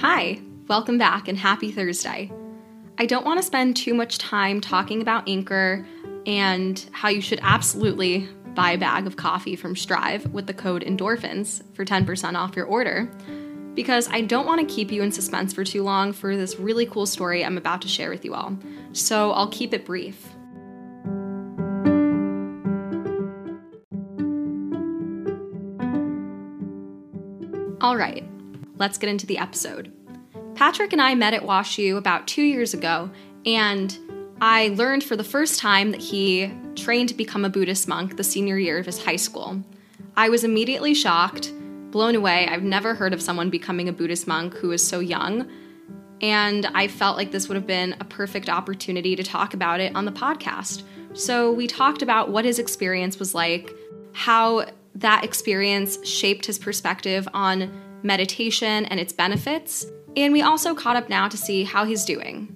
Hi, welcome back and happy Thursday. I don't want to spend too much time talking about Anchor and how you should absolutely buy a bag of coffee from Strive with the code endorphins for 10% off your order because I don't want to keep you in suspense for too long for this really cool story I'm about to share with you all. So I'll keep it brief. All right, let's get into the episode. Patrick and I met at WashU about two years ago, and I learned for the first time that he trained to become a Buddhist monk the senior year of his high school. I was immediately shocked, blown away. I've never heard of someone becoming a Buddhist monk who was so young. And I felt like this would have been a perfect opportunity to talk about it on the podcast. So we talked about what his experience was like, how that experience shaped his perspective on meditation and its benefits, and we also caught up now to see how he's doing.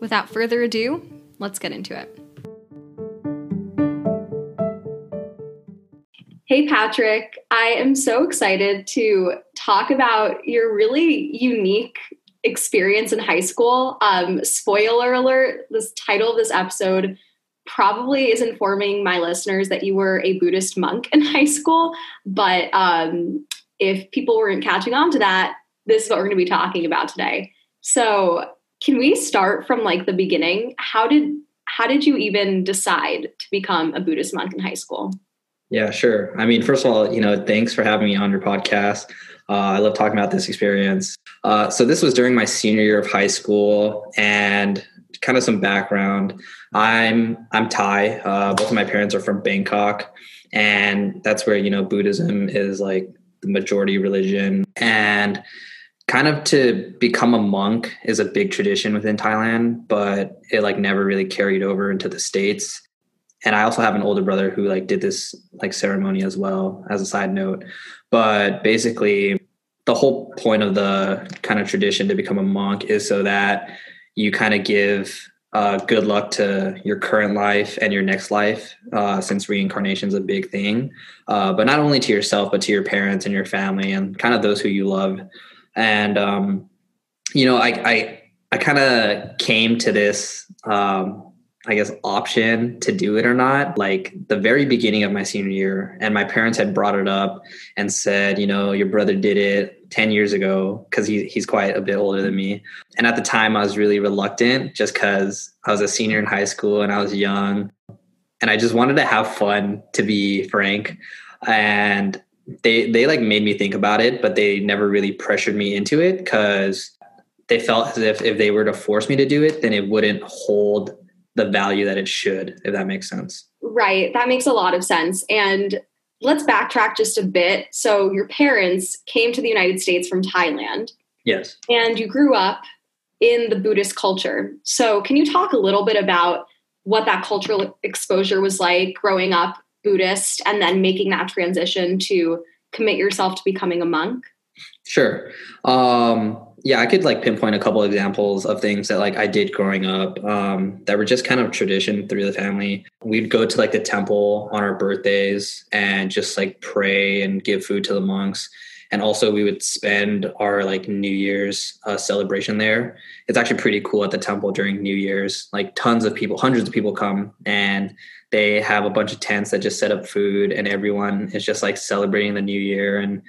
Without further ado, let's get into it. Hey, Patrick, I am so excited to talk about your really unique experience in high school. Um, spoiler alert, this title of this episode probably is informing my listeners that you were a Buddhist monk in high school. But um, if people weren't catching on to that, this is what we're going to be talking about today. So, can we start from like the beginning? How did how did you even decide to become a Buddhist monk in high school? Yeah, sure. I mean, first of all, you know, thanks for having me on your podcast. Uh, I love talking about this experience. Uh, so this was during my senior year of high school, and kind of some background. I'm I'm Thai. Uh, both of my parents are from Bangkok, and that's where you know Buddhism is like the majority religion. And kind of to become a monk is a big tradition within Thailand, but it like never really carried over into the states. And I also have an older brother who like did this like ceremony as well as a side note. But basically the whole point of the kind of tradition to become a monk is so that you kind of give uh, good luck to your current life and your next life, uh, since reincarnation is a big thing. Uh, but not only to yourself, but to your parents and your family and kind of those who you love. And um, you know, I I, I kind of came to this, um, I guess, option to do it or not, like the very beginning of my senior year, and my parents had brought it up and said, you know, your brother did it 10 years ago because he, he's quite a bit older than me. And at the time, I was really reluctant just because I was a senior in high school and I was young. And I just wanted to have fun, to be frank. And they they like made me think about it, but they never really pressured me into it because they felt as if if they were to force me to do it, then it wouldn't hold the value that it should, if that makes sense. Right. That makes a lot of sense. And let's backtrack just a bit. So, your parents came to the United States from Thailand. Yes. And you grew up in the Buddhist culture. So, can you talk a little bit about what that cultural exposure was like growing up Buddhist and then making that transition to commit yourself to becoming a monk? Sure. Um, yeah, I could like pinpoint a couple examples of things that like I did growing up um, that were just kind of tradition through the family. We'd go to like the temple on our birthdays and just like pray and give food to the monks. And also, we would spend our like New Year's uh, celebration there. It's actually pretty cool at the temple during New Year's. Like tons of people, hundreds of people come, and they have a bunch of tents that just set up food, and everyone is just like celebrating the New Year and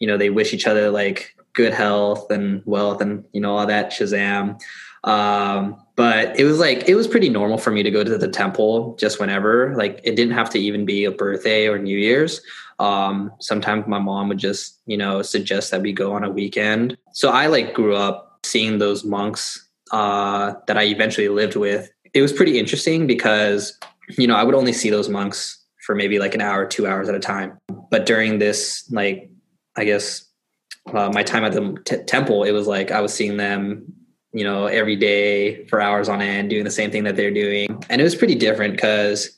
you know they wish each other like good health and wealth and you know all that shazam. Um, but it was like it was pretty normal for me to go to the temple just whenever. Like it didn't have to even be a birthday or new year's. Um, sometimes my mom would just you know suggest that we go on a weekend. So i like grew up seeing those monks uh, that i eventually lived with. It was pretty interesting because you know i would only see those monks for maybe like an hour two hours at a time. But during this like I guess uh, my time at the t- temple, it was like I was seeing them, you know, every day for hours on end, doing the same thing that they're doing, and it was pretty different because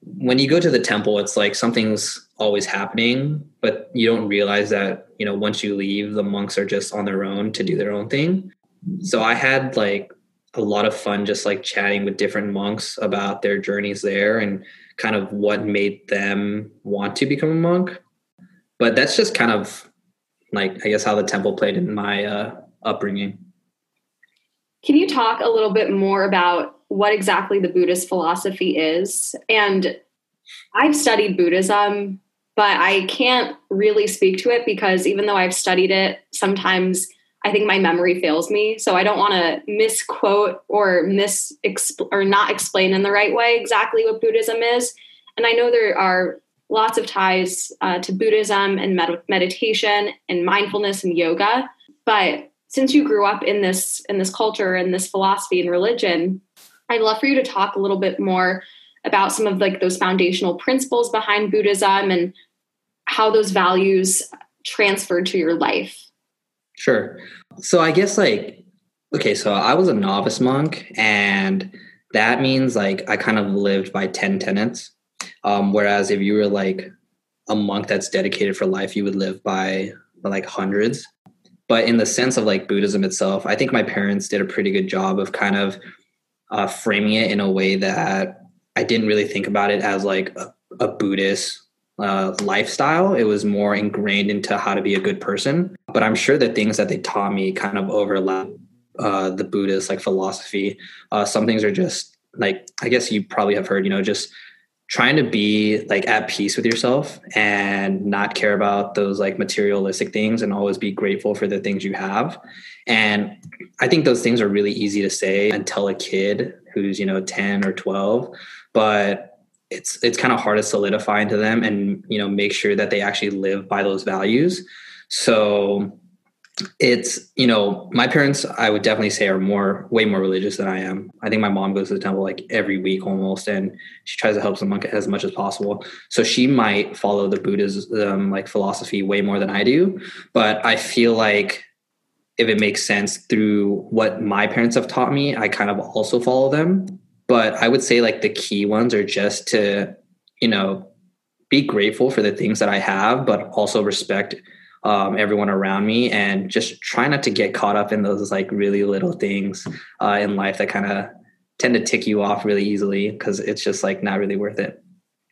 when you go to the temple, it's like something's always happening, but you don't realize that you know once you leave, the monks are just on their own to do their own thing. So I had like a lot of fun just like chatting with different monks about their journeys there and kind of what made them want to become a monk but that's just kind of like I guess how the temple played in my uh, upbringing. Can you talk a little bit more about what exactly the Buddhist philosophy is? And I've studied Buddhism, but I can't really speak to it because even though I've studied it, sometimes I think my memory fails me. So I don't want to misquote or mis or not explain in the right way exactly what Buddhism is. And I know there are lots of ties uh, to Buddhism and med- meditation and mindfulness and yoga. But since you grew up in this in this culture and this philosophy and religion, I'd love for you to talk a little bit more about some of like those foundational principles behind Buddhism and how those values transferred to your life. Sure. So I guess like okay, so I was a novice monk and that means like I kind of lived by 10 tenets. Um, whereas if you were like a monk that's dedicated for life, you would live by like hundreds. But in the sense of like Buddhism itself, I think my parents did a pretty good job of kind of uh, framing it in a way that I didn't really think about it as like a, a Buddhist uh, lifestyle. It was more ingrained into how to be a good person. But I'm sure the things that they taught me kind of overlap uh, the Buddhist like philosophy. Uh, some things are just like I guess you probably have heard, you know, just trying to be like at peace with yourself and not care about those like materialistic things and always be grateful for the things you have. And I think those things are really easy to say and tell a kid who's, you know, 10 or 12, but it's it's kind of hard to solidify into them and you know make sure that they actually live by those values so it's you know my parents i would definitely say are more way more religious than i am. I think my mom goes to the temple like every week almost and she tries to help the monk as much as possible. So she might follow the buddhism like philosophy way more than i do but i feel like if it makes sense through what my parents have taught me i kind of also follow them. But I would say like the key ones are just to, you know, be grateful for the things that I have, but also respect um, everyone around me and just try not to get caught up in those like really little things uh, in life that kind of tend to tick you off really easily because it's just like not really worth it.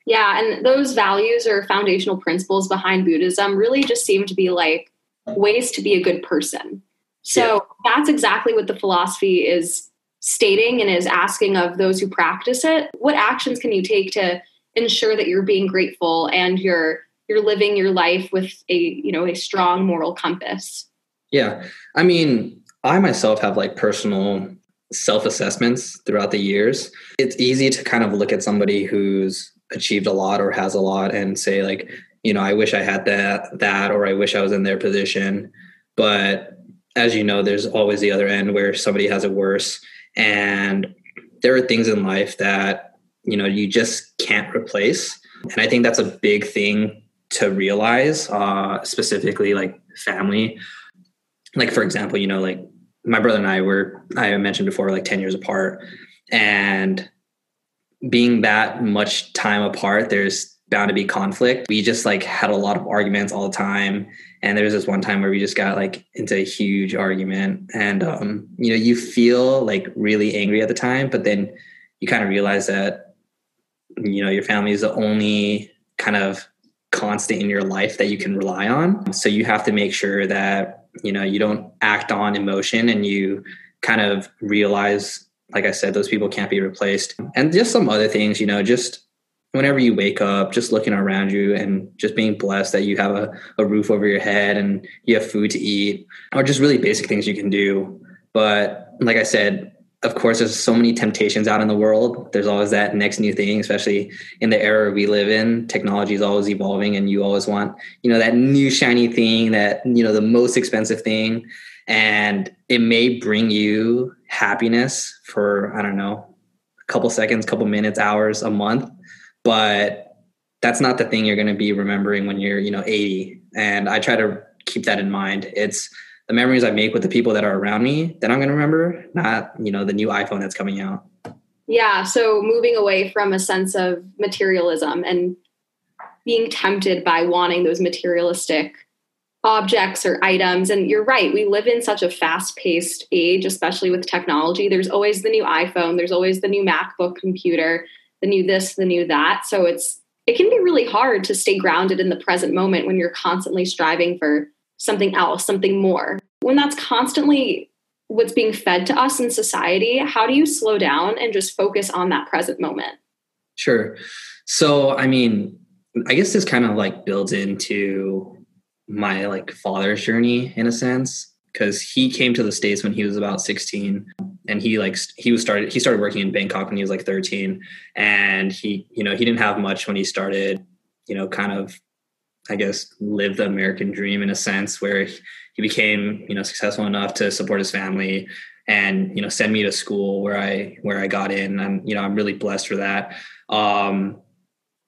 Yeah, and those values or foundational principles behind Buddhism really just seem to be like ways to be a good person. So yeah. that's exactly what the philosophy is stating and is asking of those who practice it what actions can you take to ensure that you're being grateful and you're you're living your life with a you know a strong moral compass. Yeah. I mean i myself have like personal self assessments throughout the years. It's easy to kind of look at somebody who's achieved a lot or has a lot and say like you know i wish i had that that or i wish i was in their position. But as you know there's always the other end where somebody has it worse. And there are things in life that, you know, you just can't replace. And I think that's a big thing to realize, uh, specifically like family. Like, for example, you know, like my brother and I were, I mentioned before, like 10 years apart. And being that much time apart, there's bound to be conflict. We just like had a lot of arguments all the time. And there was this one time where we just got like into a huge argument. And um, you know, you feel like really angry at the time, but then you kind of realize that you know your family is the only kind of constant in your life that you can rely on. So you have to make sure that you know you don't act on emotion and you kind of realize like I said, those people can't be replaced. And just some other things, you know, just whenever you wake up, just looking around you and just being blessed that you have a, a roof over your head and you have food to eat, or just really basic things you can do. But like I said, of course, there's so many temptations out in the world. There's always that next new thing, especially in the era we live in. Technology is always evolving, and you always want, you know, that new shiny thing, that you know, the most expensive thing, and it may bring you happiness for I don't know, a couple seconds, couple minutes, hours, a month but that's not the thing you're going to be remembering when you're you know 80 and i try to keep that in mind it's the memories i make with the people that are around me that i'm going to remember not you know the new iphone that's coming out yeah so moving away from a sense of materialism and being tempted by wanting those materialistic objects or items and you're right we live in such a fast-paced age especially with technology there's always the new iphone there's always the new macbook computer the new this, the new that. So it's it can be really hard to stay grounded in the present moment when you're constantly striving for something else, something more. when that's constantly what's being fed to us in society, how do you slow down and just focus on that present moment? Sure. So, I mean, I guess this kind of like builds into my like father's journey in a sense because he came to the states when he was about 16 and he like he was started he started working in Bangkok when he was like 13 and he you know he didn't have much when he started you know kind of I guess live the American dream in a sense where he became you know successful enough to support his family and you know send me to school where I where I got in and you know I'm really blessed for that um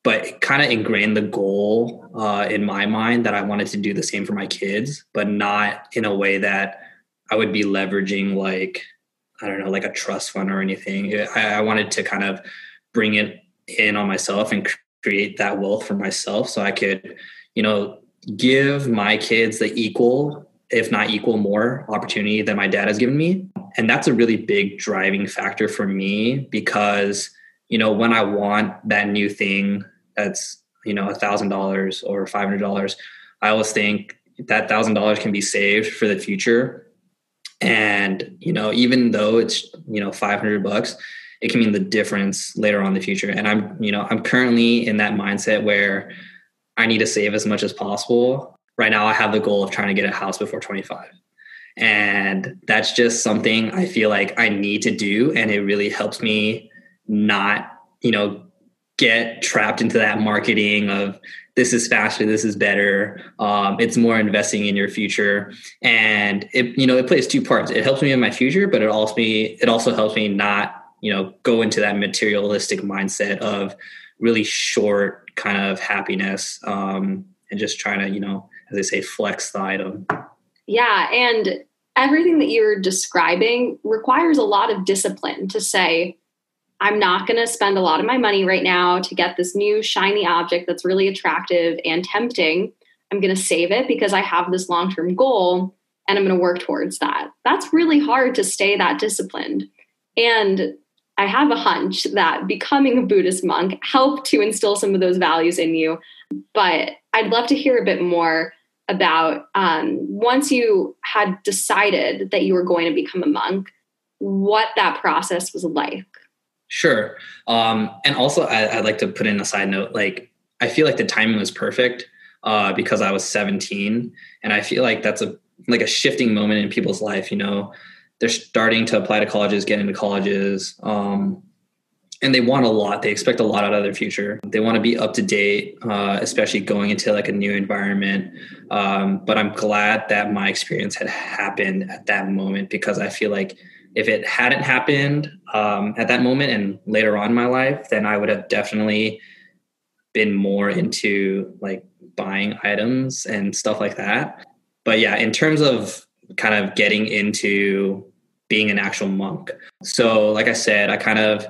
but kind of ingrained the goal uh, in my mind that I wanted to do the same for my kids, but not in a way that I would be leveraging like I don't know, like a trust fund or anything. I, I wanted to kind of bring it in on myself and create that wealth for myself, so I could, you know, give my kids the equal, if not equal, more opportunity that my dad has given me, and that's a really big driving factor for me because you know when I want that new thing that's you know a thousand dollars or five hundred dollars i always think that thousand dollars can be saved for the future. And you know even though it's you know 500 bucks it can mean the difference later on in the future. And i'm you know i'm currently in that mindset where i need to save as much as possible. Right now i have the goal of trying to get a house before 25 and that's just something i feel like i need to do and it really helps me not you know get trapped into that marketing of this is faster this is better. Um, it's more investing in your future. And it you know it plays two parts. It helps me in my future but it also me it also helps me not you know go into that materialistic mindset of really short kind of happiness um, and just trying to you know as they say flex the item yeah and everything that you're describing requires a lot of discipline to say I'm not going to spend a lot of my money right now to get this new shiny object that's really attractive and tempting. I'm going to save it because I have this long term goal and I'm going to work towards that. That's really hard to stay that disciplined. And I have a hunch that becoming a Buddhist monk helped to instill some of those values in you. But I'd love to hear a bit more about um, once you had decided that you were going to become a monk, what that process was like. Sure. Um, and also, I, would like to put in a side note. Like, I feel like the timing was perfect uh, because I was 17, and I feel like that's a like a shifting moment in people's life. You know, they're starting to apply to colleges, get into colleges, um, and they want a lot. They expect a lot out of their future. They want to be up to date, uh, especially going into like a new environment. Um, but I'm glad that my experience had happened at that moment because I feel like if it hadn't happened um, at that moment and later on in my life, then I would have definitely been more into like buying items and stuff like that. But yeah, in terms of kind of getting into being an actual monk. So, like I said, I kind of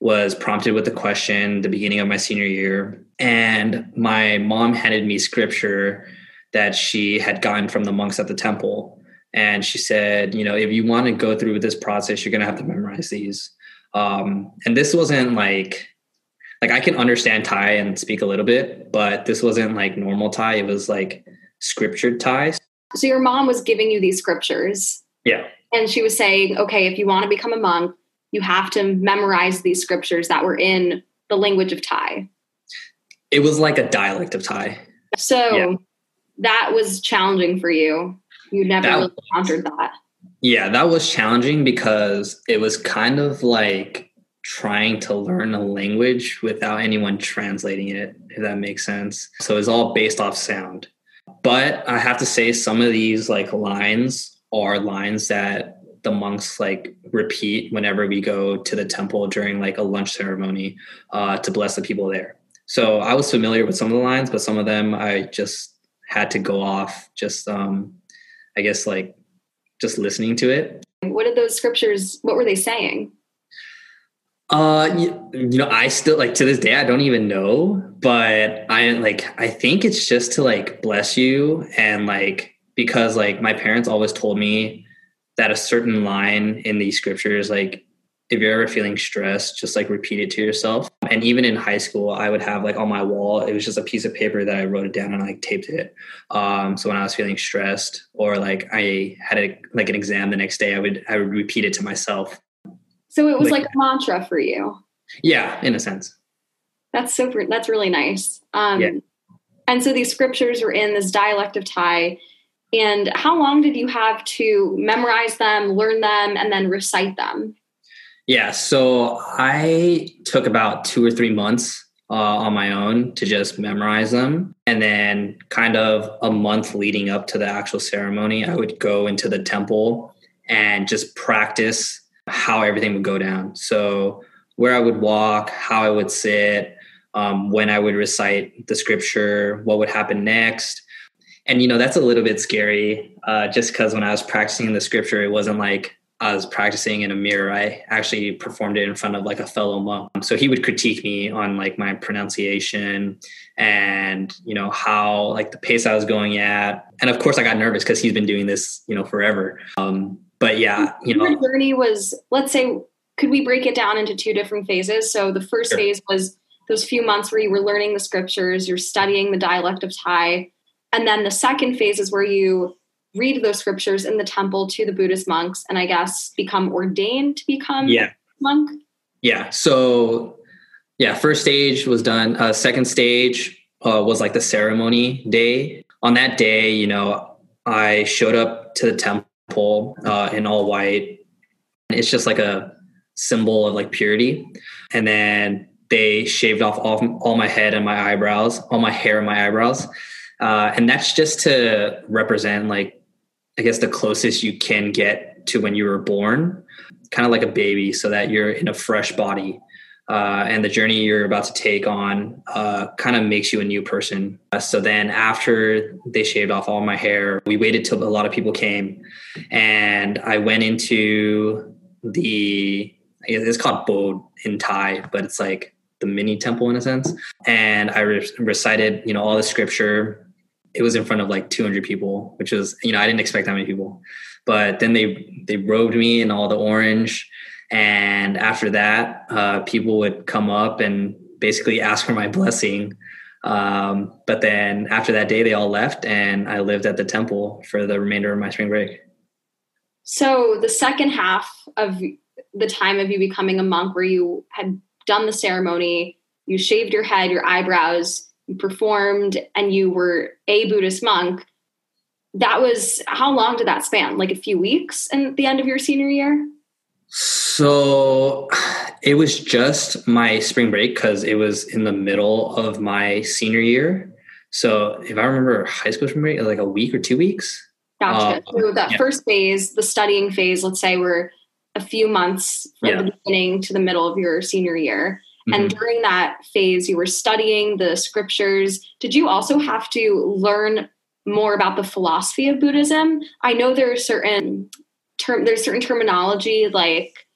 was prompted with the question the beginning of my senior year, and my mom handed me scripture that she had gotten from the monks at the temple. And she said you know if you want to go through with this process you're going to have to memorize these. Um, and this wasn't like like i can understand thai and speak a little bit but this wasn't like normal thai. It was like scriptured thai. So your mom was giving you these scriptures? Yeah and she was saying okay if you want to become a monk you have to memorize these scriptures that were in the language of thai it was like a dialect of thai so yeah. that was challenging for you you never that, really encountered that. Yeah, that was challenging because it was kind of like trying to learn a language without anyone translating it, if that makes sense. So it's all based off sound. But I have to say, some of these like lines are lines that the monks like repeat whenever we go to the temple during like a lunch ceremony uh, to bless the people there. So I was familiar with some of the lines, but some of them I just had to go off just um, I guess like just listening to it. What did those scriptures? What were they saying? Uh, you, you know, I still like to this day I don't even know, but I like I think it's just to like bless you and like because like my parents always told me that a certain line in these scriptures like if you're ever feeling stressed, just like repeat it to yourself. And even in high school, I would have like on my wall, it was just a piece of paper that I wrote it down and like taped it. Um, so when I was feeling stressed or like I had a, like an exam the next day, I would I would repeat it to myself. So it was like, like a mantra for you. Yeah, in a sense. That's super. That's really nice. Um, yeah. And so these scriptures were in this dialect of Thai. And how long did you have to memorize them, learn them, and then recite them? Yeah, so I took about two or three months uh, on my own to just memorize them. And then, kind of a month leading up to the actual ceremony, I would go into the temple and just practice how everything would go down. So, where I would walk, how I would sit, um, when I would recite the scripture, what would happen next. And, you know, that's a little bit scary uh, just because when I was practicing the scripture, it wasn't like I was practicing in a mirror, I actually performed it in front of like a fellow monk. So he would critique me on like my pronunciation and, you know, how like the pace I was going at. And of course I got nervous because he's been doing this, you know, forever. Um, but yeah, you know. Your journey was, let's say, could we break it down into two different phases? So the first sure. phase was those few months where you were learning the scriptures, you're studying the dialect of Thai. And then the second phase is where you read those scriptures in the temple to the Buddhist monks and I guess become ordained to become yeah. monk? Yeah. So yeah, first stage was done. Uh, second stage uh, was like the ceremony day. On that day, you know, I showed up to the temple uh, in all white. It's just like a symbol of like purity. And then they shaved off all, all my head and my eyebrows, all my hair and my eyebrows. Uh, and that's just to represent like I guess the closest you can get to when you were born, kind of like a baby, so that you're in a fresh body. Uh, and the journey you're about to take on uh, kind of makes you a new person. Uh, so then, after they shaved off all my hair, we waited till a lot of people came, and I went into the it's called Bod in Thai, but it's like the mini temple in a sense. And I re- recited, you know, all the scripture it was in front of like 200 people, which was, you know, I didn't expect that many people. But then they they robed me in all the orange, and after that, uh, people would come up and basically ask for my blessing. Um, but then after that day, they all left, and I lived at the temple for the remainder of my spring break. So the second half of the time of you becoming a monk, where you had done the ceremony, you shaved your head, your eyebrows you performed and you were a Buddhist monk, that was how long did that span? Like a few weeks and the end of your senior year? So it was just my spring break because it was in the middle of my senior year. So if I remember high school spring break, like a week or two weeks. Gotcha. Uh, so that yeah. first phase, the studying phase, let's say we're a few months from yeah. the beginning to the middle of your senior year. Mm-hmm. And during that phase, you were studying the scriptures. Did you also have to learn more about the philosophy of Buddhism? I know there are certain term there's certain terminology like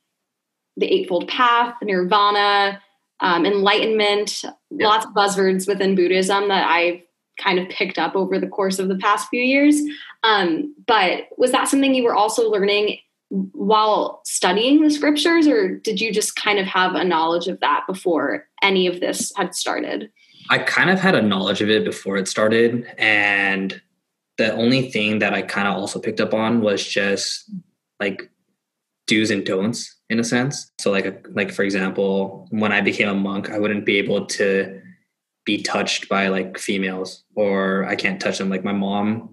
the Eightfold Path, Nirvana, um, enlightenment, yeah. lots of buzzwords within Buddhism that I've kind of picked up over the course of the past few years. Um, but was that something you were also learning while studying the scriptures, or did you just kind of have a knowledge of that before any of this had started? I kind of had a knowledge of it before it started. And the only thing that I kind of also picked up on was just like do's and don'ts in a sense. So like like for example, when I became a monk, I wouldn't be able to be touched by like females or I can't touch them. Like my mom,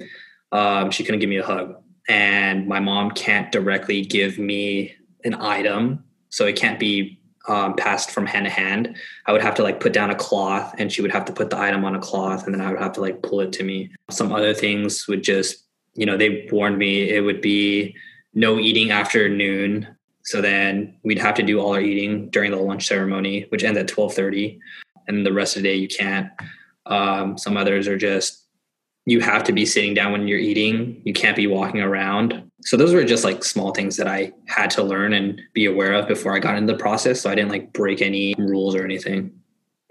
um, she couldn't give me a hug and my mom can't directly give me an item so it can't be um, passed from hand to hand. I would have to like put down a cloth and she would have to put the item on a cloth and then i would have to like pull it to me. Some other things would just you know they warned me it would be no eating after noon so then we'd have to do all our eating during the lunch ceremony which ends at 12.30 and the rest of the day you can't. Um, some others are just you have to be sitting down when you're eating. You can't be walking around. So those were just like small things that I had to learn and be aware of before I got into the process. So I didn't like break any rules or anything.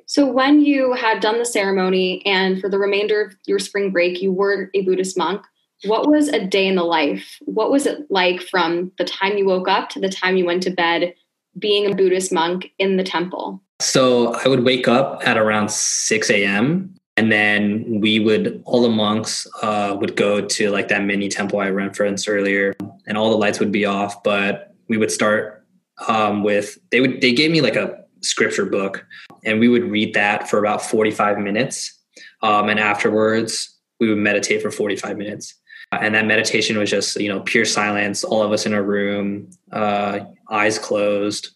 So when you had done the ceremony and for the remainder of your spring break, you were a Buddhist monk. What was a day in the life? What was it like from the time you woke up to the time you went to bed? being a Buddhist monk in the temple? So I would wake up at around 6 a.m. And then we would, all the monks uh, would go to like that mini temple I referenced earlier, and all the lights would be off. But we would start um, with, they would, they gave me like a scripture book, and we would read that for about 45 minutes. Um, and afterwards, we would meditate for 45 minutes. And that meditation was just, you know, pure silence, all of us in a room, uh, eyes closed.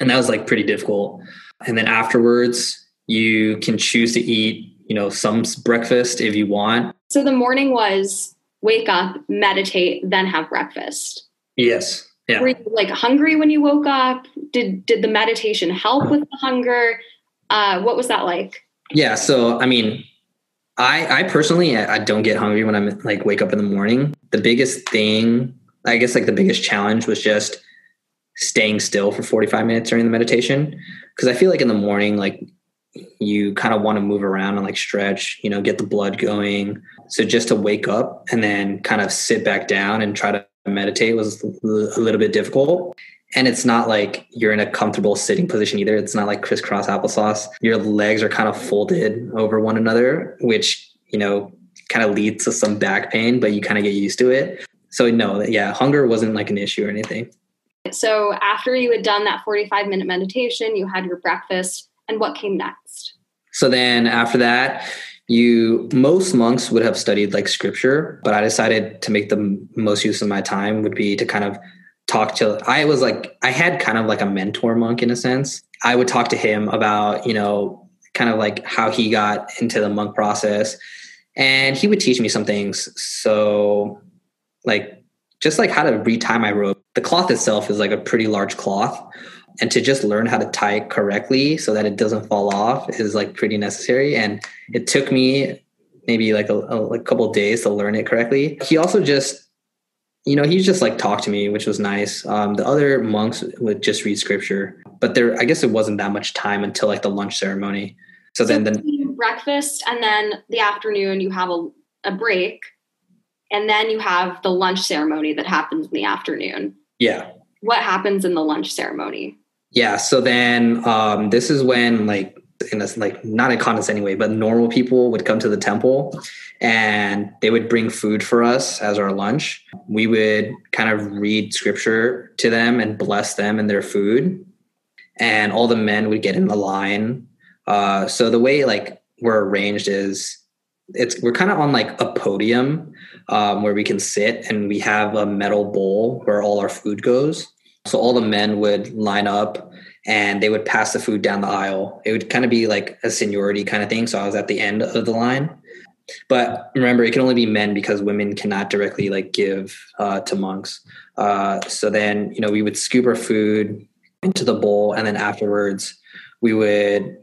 And that was like pretty difficult. And then afterwards, you can choose to eat, you know, some breakfast if you want. So the morning was wake up, meditate, then have breakfast. Yes. Yeah. Were you like hungry when you woke up? Did did the meditation help with the hunger? Uh, what was that like? Yeah. So I mean, I I personally I don't get hungry when I'm like wake up in the morning. The biggest thing, I guess, like the biggest challenge was just staying still for 45 minutes during the meditation because I feel like in the morning, like you kind of want to move around and like stretch, you know, get the blood going. So just to wake up and then kind of sit back down and try to meditate was a little bit difficult. And it's not like you're in a comfortable sitting position either. It's not like crisscross applesauce. Your legs are kind of folded over one another, which, you know, kind of leads to some back pain, but you kind of get used to it. So, no, yeah, hunger wasn't like an issue or anything. So, after you had done that 45 minute meditation, you had your breakfast, and what came next? So, then after that, you most monks would have studied like scripture but i decided to make the most use of my time would be to kind of talk to i was like i had kind of like a mentor monk in a sense. I would talk to him about you know kind of like how he got into the monk process and he would teach me some things. So like just like how to retie my rope the cloth itself is like a pretty large cloth and to just learn how to tie it correctly so that it doesn't fall off is like pretty necessary. And it took me maybe like a, a, a couple days to learn it correctly. He also just you know he just like talked to me which was nice. Um, the other monks would just read scripture but there i guess it wasn't that much time until like the lunch ceremony. So, so then the breakfast and then the afternoon you have a, a break and then you have the lunch ceremony that happens in the afternoon. Yeah. What happens in the lunch ceremony yeah. So then um, this is when like in a like not in condescending way, but normal people would come to the temple and they would bring food for us as our lunch. We would kind of read scripture to them and bless them and their food. And all the men would get in the line. Uh, so the way like we're arranged is it's we're kind of on like a podium um, where we can sit and we have a metal bowl where all our food goes so all the men would line up and they would pass the food down the aisle. It would kind of be like a seniority kind of thing. So I was at the end of the line. But remember, it can only be men because women cannot directly like give uh, to monks. Uh, so then, you know, we would scoop our food into the bowl, and then afterwards, we would,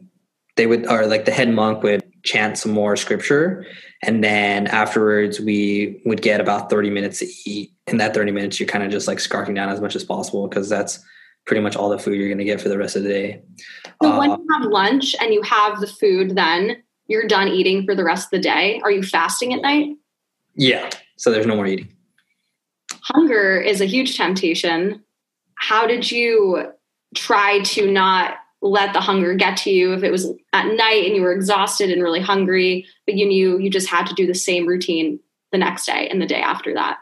they would, or like the head monk would chant some more scripture, and then afterwards, we would get about 30 minutes to eat. In that 30 minutes, you're kind of just like scarfing down as much as possible because that's pretty much all the food you're going to get for the rest of the day. So uh, when you have lunch and you have the food, then you're done eating for the rest of the day. Are you fasting at night? Yeah. So there's no more eating. Hunger is a huge temptation. How did you try to not let the hunger get to you. If it was at night and you were exhausted and really hungry but you knew you just had to do the same routine the next day and the day after that.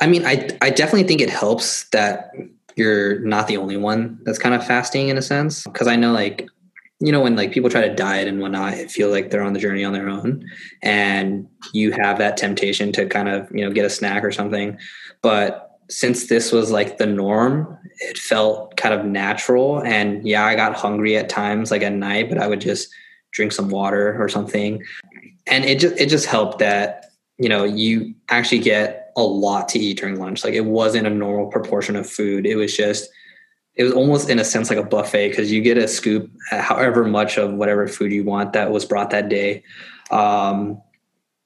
I mean i i definitely think it helps that you're not the only one that's kind of fasting in a sense. Because i know like you know when like people try to diet and whatnot it feels like they're on the journey on their own and you have that temptation to kind of you know get a snack or something. But since this was like the norm, it felt kind of natural. And yeah, I got hungry at times, like at night, but I would just drink some water or something. And it just it just helped that, you know, you actually get a lot to eat during lunch. Like it wasn't a normal proportion of food. It was just it was almost in a sense like a buffet because you get a scoop however much of whatever food you want that was brought that day. Um,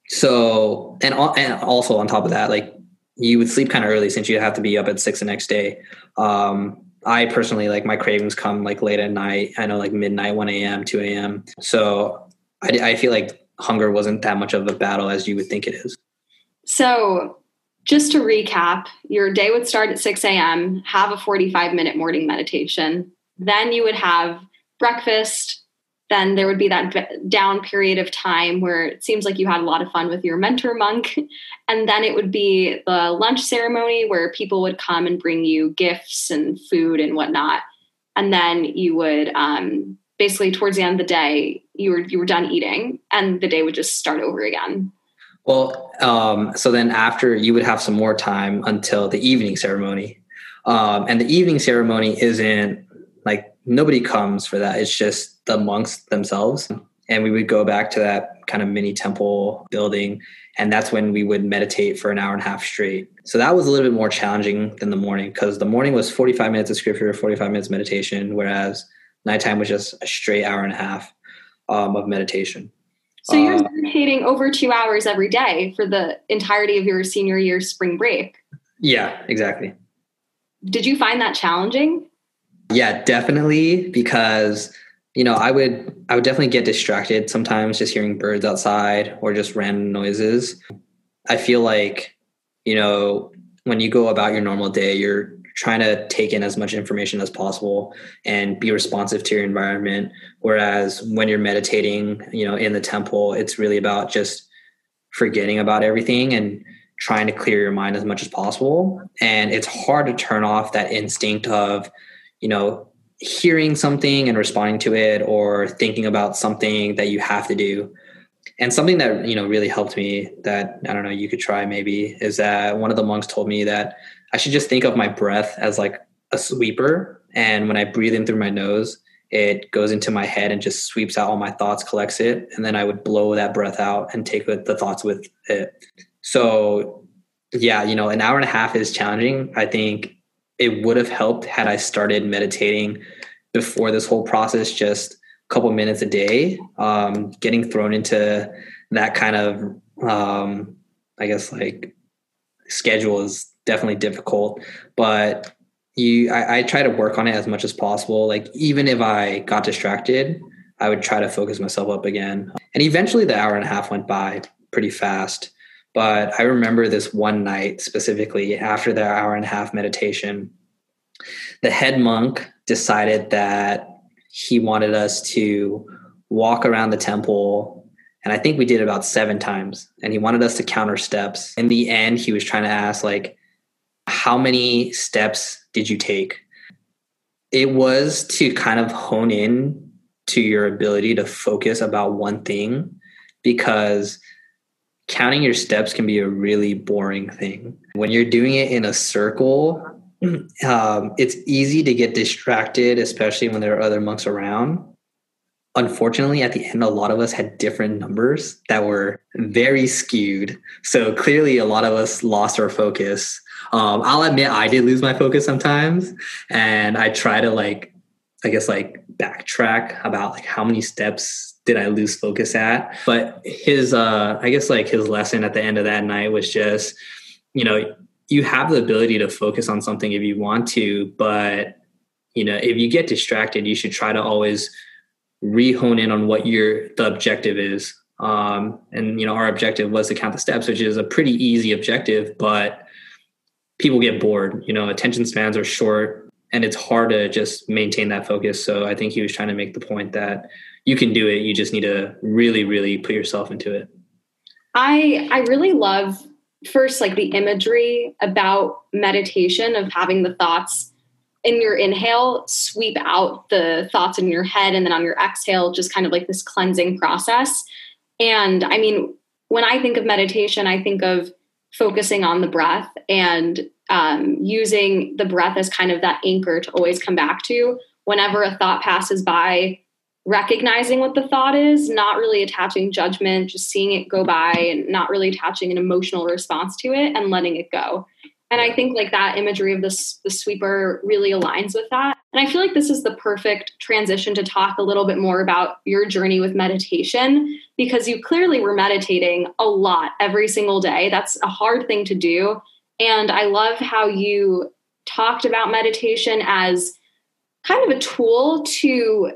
so and and also on top of that, like you would sleep kind of early since you'd have to be up at six the next day. Um, I personally like my cravings come like late at night. I know like midnight, 1 a.m., 2 a.m. So I, I feel like hunger wasn't that much of a battle as you would think it is. So just to recap, your day would start at 6 a.m., have a 45 minute morning meditation. Then you would have breakfast. Then there would be that down period of time where it seems like you had a lot of fun with your mentor monk. And then it would be the lunch ceremony where people would come and bring you gifts and food and whatnot. And then you would um, basically, towards the end of the day, you were you were done eating, and the day would just start over again. Well, um, so then after you would have some more time until the evening ceremony. Um, and the evening ceremony isn't like nobody comes for that. It's just the monks themselves. And we would go back to that kind of mini temple building. And that's when we would meditate for an hour and a half straight. So that was a little bit more challenging than the morning because the morning was 45 minutes of scripture, 45 minutes meditation, whereas nighttime was just a straight hour and a half um, of meditation. So you're uh, meditating over two hours every day for the entirety of your senior year spring break. Yeah, exactly. Did you find that challenging? Yeah, definitely because you know, I would I would definitely get distracted sometimes just hearing birds outside or just random noises. I feel like, you know, when you go about your normal day, you're trying to take in as much information as possible and be responsive to your environment whereas when you're meditating you know in the temple it's really about just forgetting about everything and trying to clear your mind as much as possible and it's hard to turn off that instinct of you know hearing something and responding to it or thinking about something that you have to do and something that you know really helped me that i don't know you could try maybe is that one of the monks told me that I should just think of my breath as like a sweeper. And when I breathe in through my nose, it goes into my head and just sweeps out all my thoughts, collects it, and then I would blow that breath out and take the thoughts with it. So, yeah, you know, an hour and a half is challenging. I think it would have helped had I started meditating before this whole process, just a couple minutes a day. Um, getting thrown into that kind of, um, I guess, like schedule is definitely difficult, but you, I, I try to work on it as much as possible. Like even if I got distracted, I would try to focus myself up again. And eventually the hour and a half went by pretty fast. But I remember this one night specifically after the hour and a half meditation, the head monk decided that he wanted us to walk around the temple and i think we did about seven times and he wanted us to count our steps in the end he was trying to ask like how many steps did you take? It was to kind of hone in to your ability to focus about one thing because counting your steps can be a really boring thing. When you're doing it in a circle, um, it's easy to get distracted, especially when there are other monks around. Unfortunately, at the end, a lot of us had different numbers that were very skewed. So clearly, a lot of us lost our focus. Um, I'll admit I did lose my focus sometimes, and I try to like, I guess like backtrack about like how many steps did I lose focus at. But his, uh, I guess like his lesson at the end of that night was just, you know, you have the ability to focus on something if you want to, but you know, if you get distracted, you should try to always re-hone in on what your the objective is. Um, and you know, our objective was to count the steps, which is a pretty easy objective, but people get bored. You know, attention spans are short and it's hard to just maintain that focus. So I think he was trying to make the point that you can do it. You just need to really, really put yourself into it. I I really love first like the imagery about meditation of having the thoughts in your inhale sweep out the thoughts in your head and then on your exhale just kind of like this cleansing process. And I mean, when I think of meditation, I think of focusing on the breath and um, using the breath as kind of that anchor to always come back to whenever a thought passes by recognizing what the thought is not really attaching judgment just seeing it go by and not really attaching an emotional response to it and letting it go. And i think like that imagery of this the sweeper really aligns with that. And i feel like this is the perfect transition to talk a little bit more about your journey with meditation because you clearly were meditating a lot every single day. That's a hard thing to do. And i love how you talked about meditation as kind of a tool to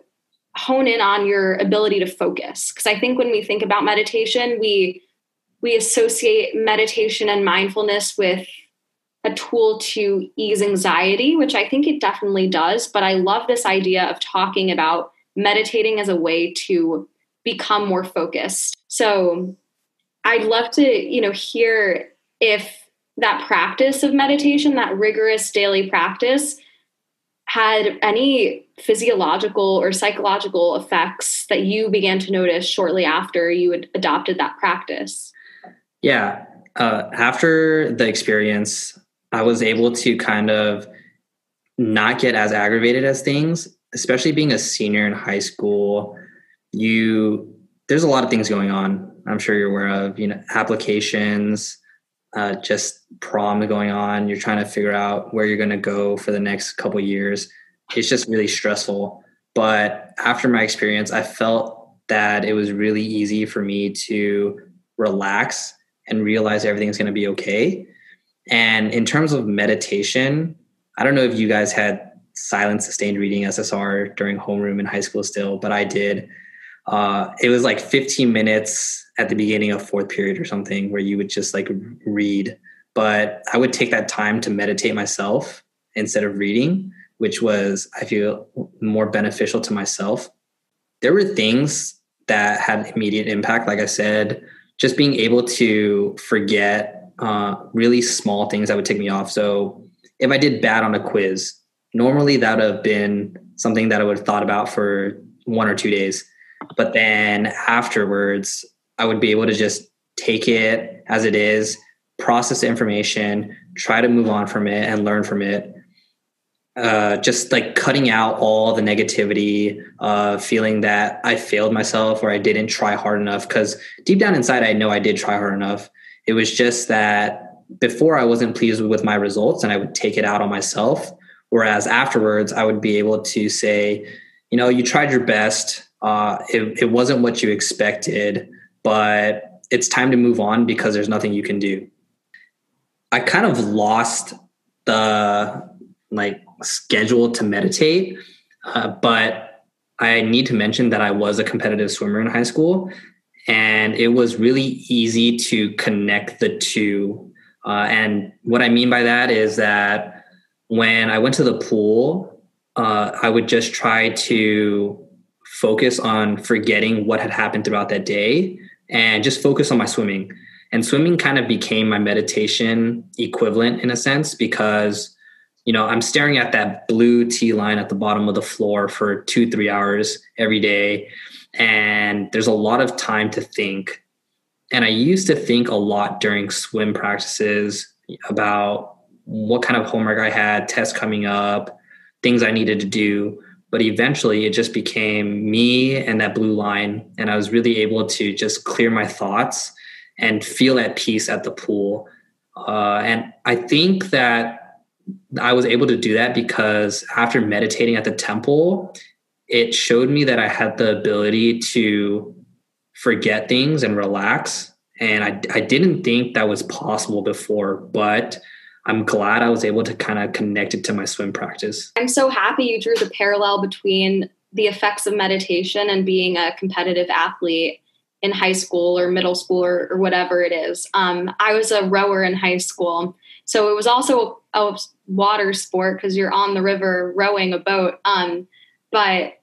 hone in on your ability to focus because i think when we think about meditation we we associate meditation and mindfulness with a tool to ease anxiety, which I think it definitely does. But I love this idea of talking about meditating as a way to become more focused. So I'd love to, you know, hear if that practice of meditation, that rigorous daily practice, had any physiological or psychological effects that you began to notice shortly after you had adopted that practice? Yeah. Uh, after the experience, I was able to kind of not get as aggravated as things, especially being a senior in high school. You there's a lot of things going on. I'm sure you're aware of, you know, applications, uh, just prom going on. You're trying to figure out where you're going to go for the next couple years. It's just really stressful. But after my experience, I felt that it was really easy for me to relax and realize everything's going to be okay and in terms of meditation, I don't know if you guys had silent sustained reading SSR during homeroom in high school still, but I did. Uh, it was like 15 minutes at the beginning of fourth period or something where you would just like read. But I would take that time to meditate myself instead of reading, which was, I feel, more beneficial to myself. There were things that had immediate impact. Like I said, just being able to forget uh, really small things that would take me off. So if I did bad on a quiz, normally that would have been something that I would have thought about for one or two days. But then afterwards, I would be able to just take it as it is, process the information, try to move on from it and learn from it. Uh, just like cutting out all the negativity, uh, feeling that I failed myself or I didn't try hard enough. Because deep down inside, I know I did try hard enough. It was just that before I wasn't pleased with my results and I would take it out on myself. Whereas afterwards, I would be able to say, you know, you tried your best. Uh, it, it wasn't what you expected, but it's time to move on because there's nothing you can do. I kind of lost the like schedule to meditate, uh, but I need to mention that I was a competitive swimmer in high school, and it was really easy to connect the two. Uh, and what I mean by that is that when I went to the pool, uh, I would just try to focus on forgetting what had happened throughout that day and just focus on my swimming. And swimming kind of became my meditation equivalent in a sense because, you know, I'm staring at that blue T line at the bottom of the floor for two, three hours every day and there's a lot of time to think. And I used to think a lot during swim practices about what kind of homework I had, tests coming up, things I needed to do. But eventually it just became me and that blue line. And I was really able to just clear my thoughts and feel at peace at the pool. Uh, and I think that I was able to do that because after meditating at the temple, it showed me that I had the ability to forget things and relax. And I, I didn't think that was possible before, but I'm glad I was able to kind of connect it to my swim practice. I'm so happy you drew the parallel between the effects of meditation and being a competitive athlete in high school or middle school or, or whatever it is. Um, I was a rower in high school. So it was also a, water sport because you're on the river rowing a boat. Um, but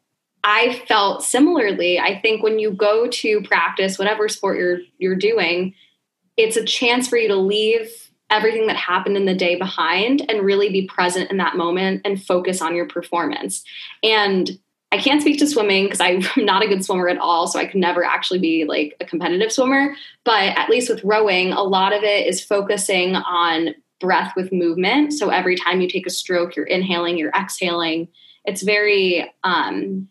I felt similarly. I think when you go to practice whatever sport you're you're doing, it's a chance for you to leave everything that happened in the day behind and really be present in that moment and focus on your performance. And I can't speak to swimming because I'm not a good swimmer at all, so I could never actually be like a competitive swimmer. But at least with rowing, a lot of it is focusing on breath with movement. So every time you take a stroke, you're inhaling, you're exhaling it's very um,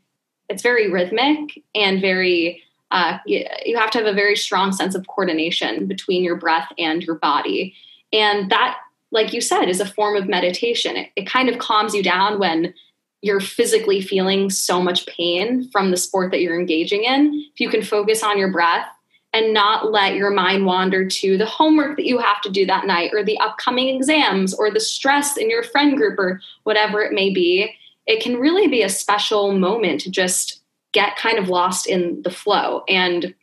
it's very rhythmic and very uh, you have to have a very strong sense of coordination between your breath and your body and that like you said is a form of meditation it, it kind of calms you down when you're physically feeling so much pain from the sport that you're engaging in if you can focus on your breath and not let your mind wander to the homework that you have to do that night or the upcoming exams or the stress in your friend group or whatever it may be it can really be a special moment to just get kind of lost in the flow. And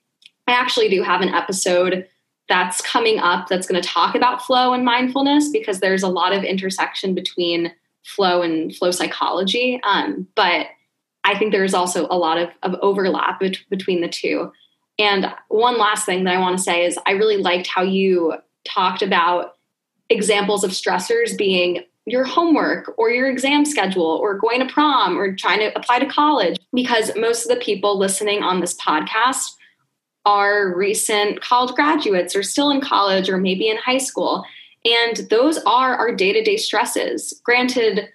I actually do have an episode that's coming up that's going to talk about flow and mindfulness because there's a lot of intersection between flow and flow psychology. Um, but I think there's also a lot of, of overlap bet- between the two. And one last thing that I want to say is I really liked how you talked about examples of stressors being your homework or your exam schedule or going to prom or trying to apply to college because most of the people listening on this podcast are recent college graduates or still in college or maybe in high school. And those are our day to day stresses. Granted,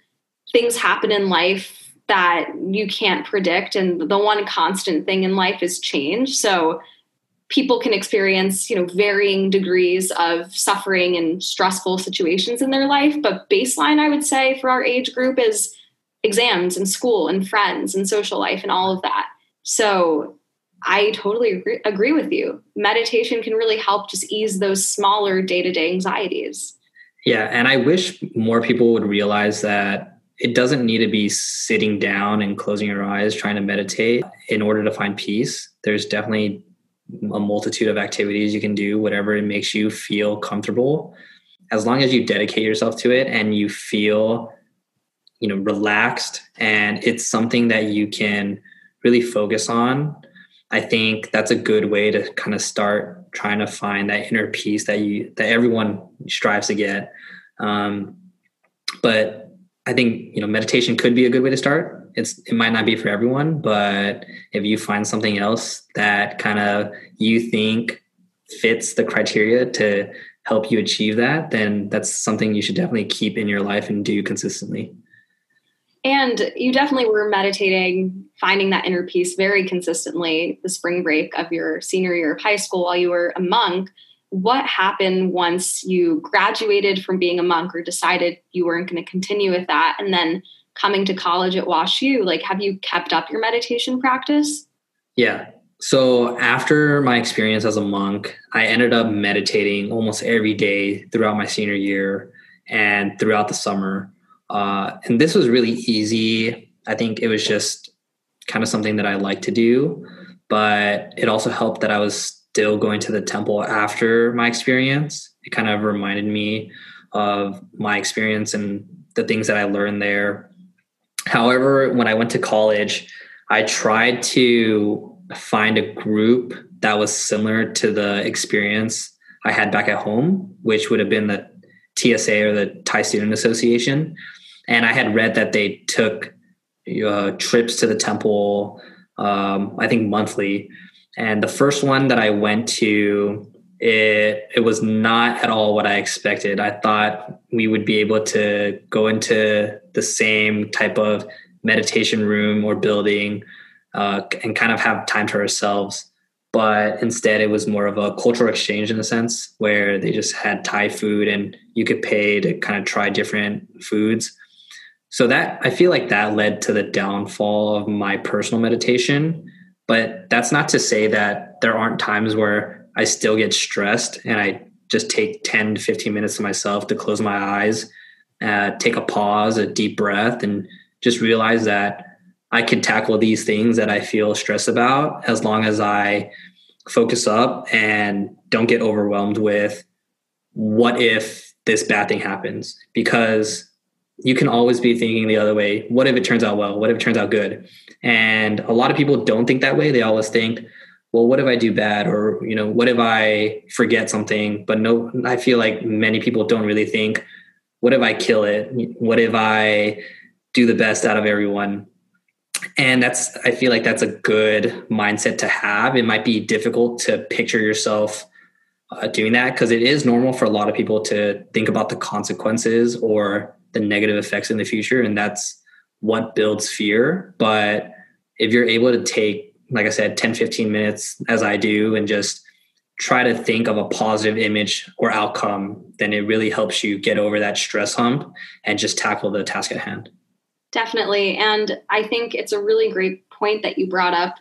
things happen in life that you can't predict, and the one constant thing in life is change. So people can experience you know varying degrees of suffering and stressful situations in their life but baseline i would say for our age group is exams and school and friends and social life and all of that so I totally agree, agree with you. Meditation can really help just ease those smaller day to day anxieties. Yeah. And I wish more people would realize that it doesn't need to be sitting down and closing your eyes trying to meditate in order to find peace. There's definitely a multitude of activities you can do, whatever it makes you feel comfortable. As long as you dedicate yourself to it and you feel, you know, relaxed and it's something that you can really focus on I think that's a good way to kind of start trying to find that inner peace that you that everyone strives to get. Um, but I think you know meditation could be a good way to start. It's it might not be for everyone, but if you find something else that kind of you think fits the criteria to help you achieve that, then that's something you should definitely keep in your life and do consistently. And you definitely were meditating, finding that inner peace very consistently the spring break of your senior year of high school while you were a monk. What happened once you graduated from being a monk or decided you weren't going to continue with that? And then coming to college at WashU, like, have you kept up your meditation practice? Yeah. So after my experience as a monk, I ended up meditating almost every day throughout my senior year and throughout the summer. Uh, and this was really easy. I think it was just kind of something that I like to do, but it also helped that I was still going to the temple after my experience. It kind of reminded me of my experience and the things that I learned there. However, when I went to college, I tried to find a group that was similar to the experience I had back at home, which would have been the TSA or the Thai Student Association and I had read that they took uh, trips to the temple. Um, I think monthly, and the first one that I went to, it it was not at all what I expected. I thought we would be able to go into the same type of meditation room or building uh, and kind of have time to ourselves. But instead, it was more of a cultural exchange in a sense where they just had Thai food and you could pay to kind of try different foods so that I feel like that led to the downfall of my personal meditation. But that's not to say that there aren't times where I still get stressed and I just take 10 to 15 minutes to myself to close my eyes, uh, take a pause, a deep breath, and just realize that I can tackle these things that I feel stressed about as long as I focus up and don't get overwhelmed with what if this bad thing happens because you can always be thinking the other way. What if it turns out well? What if it turns out good? And a lot of people don't think that way. They always think, well, what if I do bad? Or, you know, what if I forget something? But no, I feel like many people don't really think, what if I kill it? What if I do the best out of everyone? And that's, I feel like that's a good mindset to have. It might be difficult to picture yourself uh, doing that because it is normal for a lot of people to think about the consequences or the negative effects in the future and that's what builds fear. But if you're able to take like i said 10 15 minutes as i do and just try to think of a positive image or outcome then it really helps you get over that stress hump and just tackle the task at hand. Definitely. And i think it's a really great point that you brought up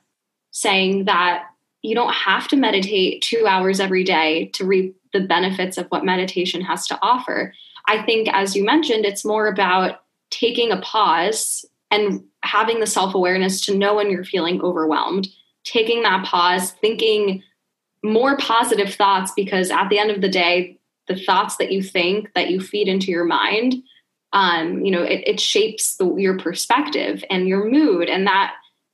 saying that you don't have to meditate two hours every day to reap the benefits of what meditation has to offer I think, as you mentioned, it's more about taking a pause and having the self awareness to know when you're feeling overwhelmed, taking that pause, thinking more positive thoughts because at the end of the day, the thoughts that you think that you feed into your mind, um, you know, it, it shapes the, your perspective and your mood, and that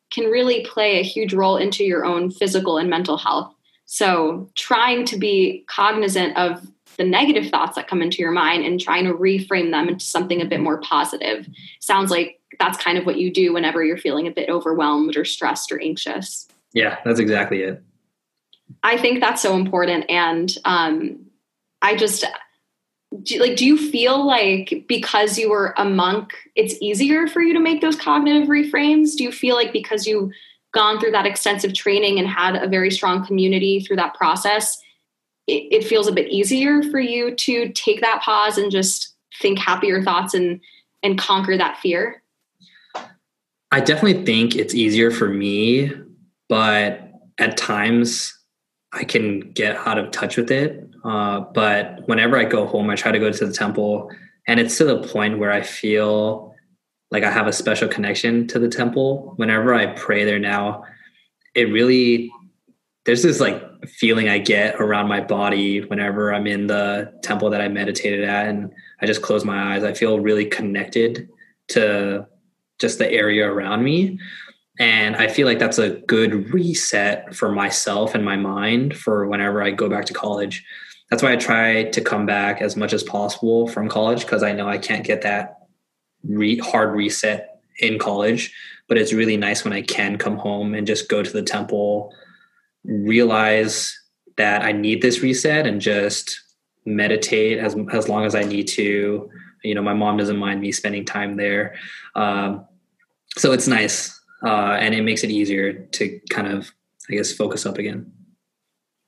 can really play a huge role into your own physical and mental health. So, trying to be cognizant of the negative thoughts that come into your mind and trying to reframe them into something a bit more positive sounds like that's kind of what you do whenever you're feeling a bit overwhelmed or stressed or anxious. Yeah, that's exactly it. I think that's so important. And um, I just, do, like, do you feel like because you were a monk, it's easier for you to make those cognitive reframes? Do you feel like because you've gone through that extensive training and had a very strong community through that process, it, it feels a bit easier for you to take that pause and just think happier thoughts and and conquer that fear? I definitely think it's easier for me, but at times I can get out of touch with it. Uh, but whenever I go home, I try to go to the temple, and it's to the point where I feel like I have a special connection to the temple. Whenever I pray there now, it really there's this like feeling I get around my body whenever I'm in the temple that I meditated at, and I just close my eyes. I feel really connected to just the area around me. And I feel like that's a good reset for myself and my mind for whenever I go back to college. That's why I try to come back as much as possible from college because I know I can't get that re- hard reset in college. But it's really nice when I can come home and just go to the temple, realize that I need this reset, and just meditate as as long as I need to. You know, my mom doesn't mind me spending time there, um, so it's nice uh, and it makes it easier to kind of, I guess, focus up again.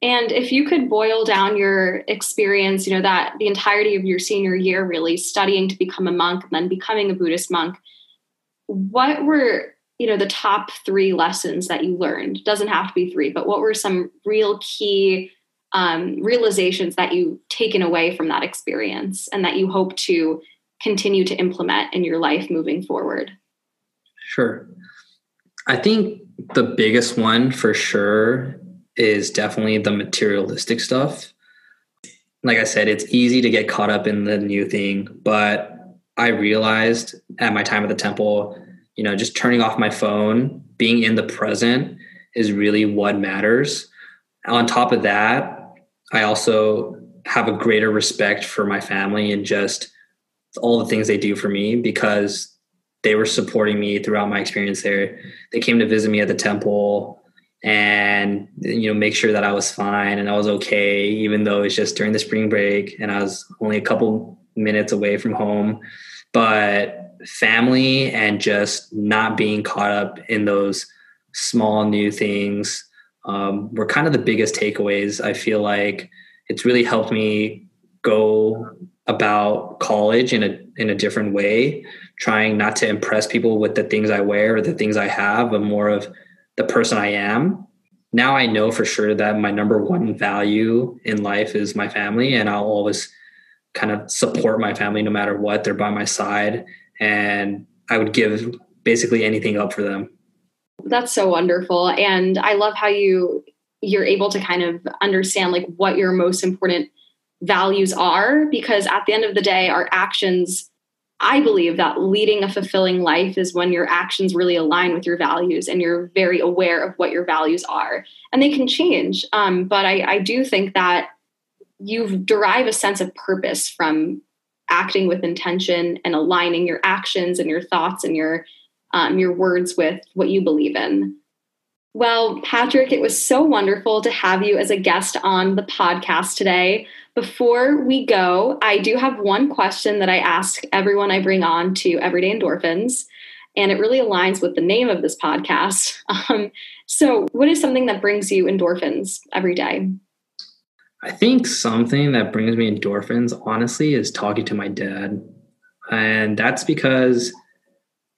And if you could boil down your experience, you know, that the entirety of your senior year really studying to become a monk and then becoming a Buddhist monk, what were, you know, the top three lessons that you learned? Doesn't have to be three, but what were some real key um, realizations that you've taken away from that experience and that you hope to continue to implement in your life moving forward? Sure. I think the biggest one for sure is definitely the materialistic stuff. Like I said, it's easy to get caught up in the new thing, but I realized at my time at the temple, you know, just turning off my phone, being in the present is really what matters. On top of that, I also have a greater respect for my family and just all the things they do for me because they were supporting me throughout my experience there. They came to visit me at the temple and you know make sure that I was fine and I was okay, even though it's just during the spring break and I was only a couple minutes away from home. But family and just not being caught up in those small new things um, were kind of the biggest takeaways. I feel like it's really helped me go about college in a in a different way trying not to impress people with the things I wear or the things I have, but more of the person I am. Now I know for sure that my number one value in life is my family, and I'll always kind of support my family no matter what. They're by my side, and I would give basically anything up for them. That's so wonderful. And I love how you you're able to kind of understand like what your most important values are because at the end of the day our actions I believe that leading a fulfilling life is when your actions really align with your values and you're very aware of what your values are. And they can change. Um, but I, I do think that you derive a sense of purpose from acting with intention and aligning your actions and your thoughts and your um, your words with what you believe in. Well, Patrick, it was so wonderful to have you as a guest on the podcast today. Before we go, I do have one question that I ask everyone I bring on to Everyday Endorphins, and it really aligns with the name of this podcast. Um, so, what is something that brings you endorphins every day? I think something that brings me endorphins, honestly, is talking to my dad. And that's because,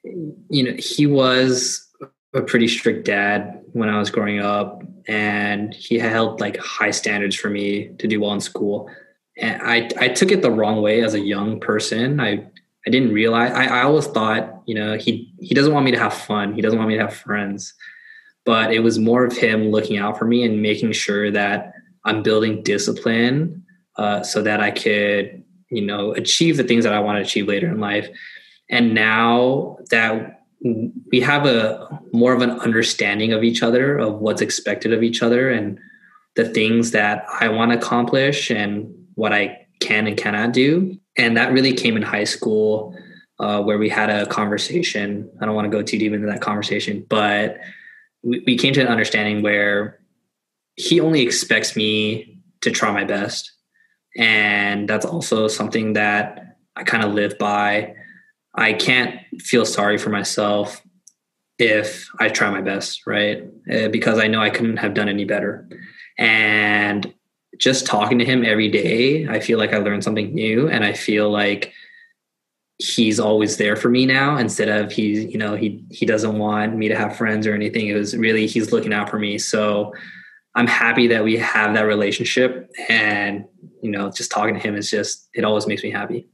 you know, he was a pretty strict dad when I was growing up, and he held like high standards for me to do well in school. And I I took it the wrong way as a young person. I I didn't realize. I, I always thought, you know, he he doesn't want me to have fun. He doesn't want me to have friends. but it was more of him looking out for me and making sure that I'm building discipline uh, so that I could, you know, achieve the things that I want to achieve later in life. And now that we have a more of an understanding of each other, of what's expected of each other, and the things that I want to accomplish and what I can and cannot do. And that really came in high school, uh, where we had a conversation. I don't want to go too deep into that conversation, but we, we came to an understanding where he only expects me to try my best. And that's also something that I kind of live by. I can't feel sorry for myself if I try my best, right? Uh, because I know I couldn't have done any better. And just talking to him every day, I feel like I learned something new and I feel like he's always there for me now instead of he you know he he doesn't want me to have friends or anything it was really he's looking out for me so i'm happy that we have that relationship and you know just talking to him is just it always makes me happy